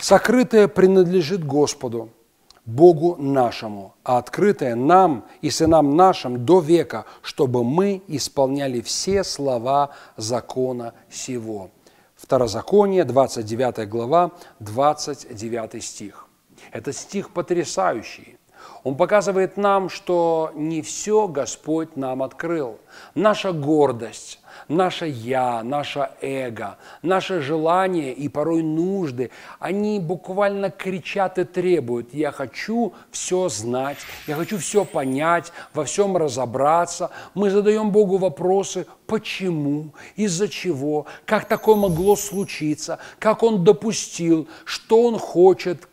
Сокрытое принадлежит Господу, Богу нашему, а открытое нам и сынам нашим до века, чтобы мы исполняли все слова закона сего. Второзаконие, 29 глава, 29 стих. Это стих потрясающий. Он показывает нам, что не все Господь нам открыл. Наша гордость, наше «я», наше эго, наше желание и порой нужды, они буквально кричат и требуют «я хочу все знать, я хочу все понять, во всем разобраться». Мы задаем Богу вопросы «почему?», «из-за чего?», «как такое могло случиться?», «как Он допустил?», «что Он хочет?»,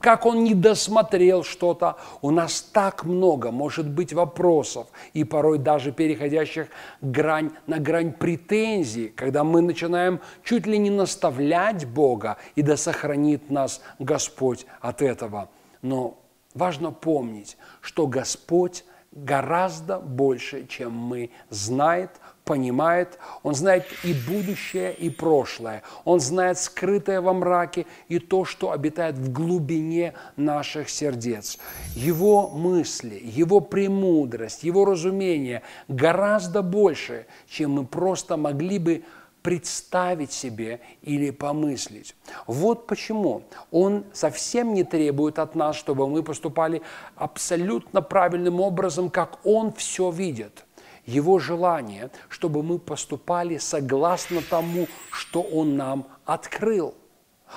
как он не досмотрел что-то. У нас так много может быть вопросов, и порой даже переходящих грань на грань претензий, когда мы начинаем чуть ли не наставлять Бога, и да сохранит нас Господь от этого. Но важно помнить, что Господь гораздо больше, чем мы, знает, понимает, Он знает и будущее, и прошлое. Он знает скрытое во мраке и то, что обитает в глубине наших сердец. Его мысли, Его премудрость, Его разумение гораздо больше, чем мы просто могли бы представить себе или помыслить. Вот почему Он совсем не требует от нас, чтобы мы поступали абсолютно правильным образом, как Он все видит – его желание, чтобы мы поступали согласно тому, что Он нам открыл.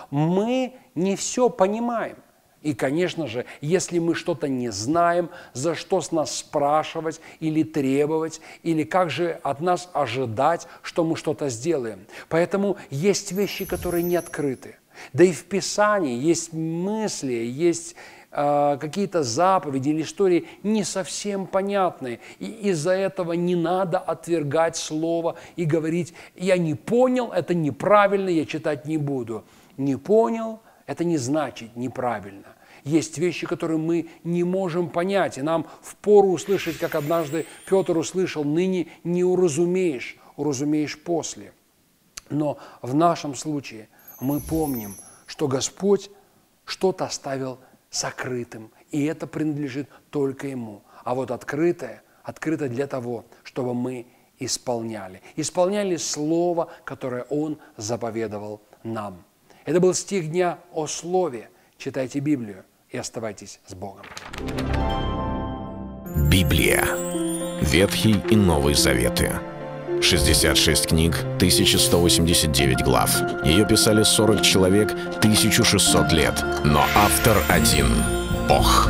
Мы не все понимаем. И, конечно же, если мы что-то не знаем, за что с нас спрашивать или требовать, или как же от нас ожидать, что мы что-то сделаем. Поэтому есть вещи, которые не открыты. Да и в Писании есть мысли, есть а, какие-то заповеди или истории не совсем понятные. И из-за этого не надо отвергать слово и говорить, я не понял, это неправильно, я читать не буду. Не понял, это не значит неправильно. Есть вещи, которые мы не можем понять, и нам впору услышать, как однажды Петр услышал, ныне не уразумеешь, уразумеешь после. Но в нашем случае мы помним, что Господь что-то оставил сокрытым, и это принадлежит только Ему. А вот открытое, открыто для того, чтобы мы исполняли. Исполняли Слово, которое Он заповедовал нам. Это был стих дня о Слове. Читайте Библию и оставайтесь с Богом. Библия. Ветхий и Новый Заветы. 66 книг, 1189 глав. Ее писали 40 человек, 1600 лет. Но автор один — Бог.